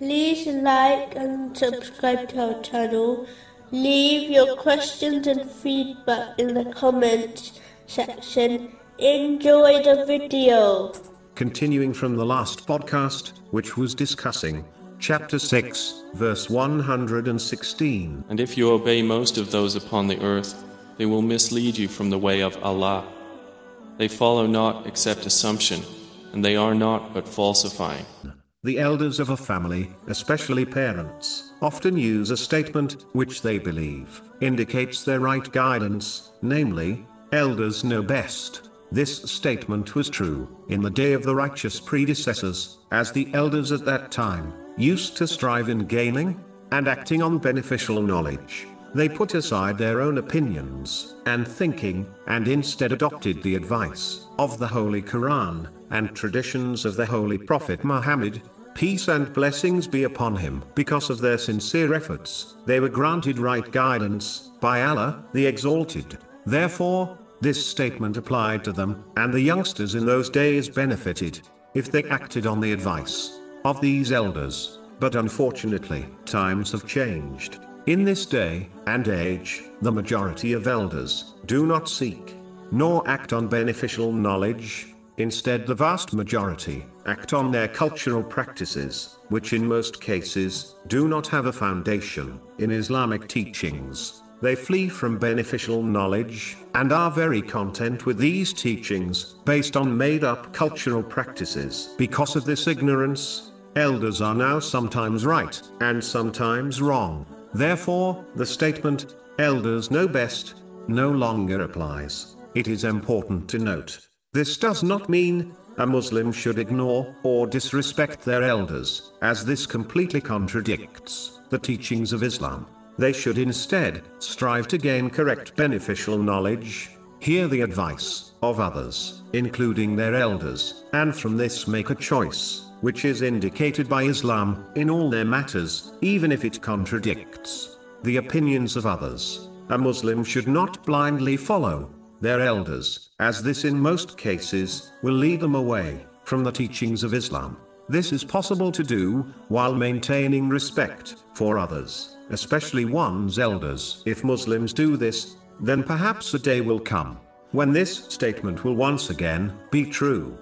like and subscribe to our channel. Leave your questions and feedback in the comments section. Enjoy the video. Continuing from the last podcast, which was discussing chapter 6, verse 116. And if you obey most of those upon the earth, they will mislead you from the way of Allah. They follow not except assumption, and they are not but falsifying. The elders of a family, especially parents, often use a statement which they believe indicates their right guidance, namely, elders know best. This statement was true in the day of the righteous predecessors, as the elders at that time used to strive in gaining and acting on beneficial knowledge. They put aside their own opinions and thinking, and instead adopted the advice of the Holy Quran and traditions of the Holy Prophet Muhammad. Peace and blessings be upon him. Because of their sincere efforts, they were granted right guidance by Allah, the Exalted. Therefore, this statement applied to them, and the youngsters in those days benefited, if they acted on the advice of these elders. But unfortunately, times have changed. In this day and age, the majority of elders do not seek nor act on beneficial knowledge. Instead, the vast majority act on their cultural practices, which in most cases do not have a foundation in Islamic teachings. They flee from beneficial knowledge and are very content with these teachings based on made up cultural practices. Because of this ignorance, elders are now sometimes right and sometimes wrong. Therefore, the statement, elders know best, no longer applies. It is important to note. This does not mean a Muslim should ignore or disrespect their elders, as this completely contradicts the teachings of Islam. They should instead strive to gain correct beneficial knowledge, hear the advice of others, including their elders, and from this make a choice, which is indicated by Islam in all their matters, even if it contradicts the opinions of others. A Muslim should not blindly follow their elders, as this in most cases will lead them away from the teachings of Islam. This is possible to do while maintaining respect for others, especially one's elders. If Muslims do this, then perhaps a day will come when this statement will once again be true.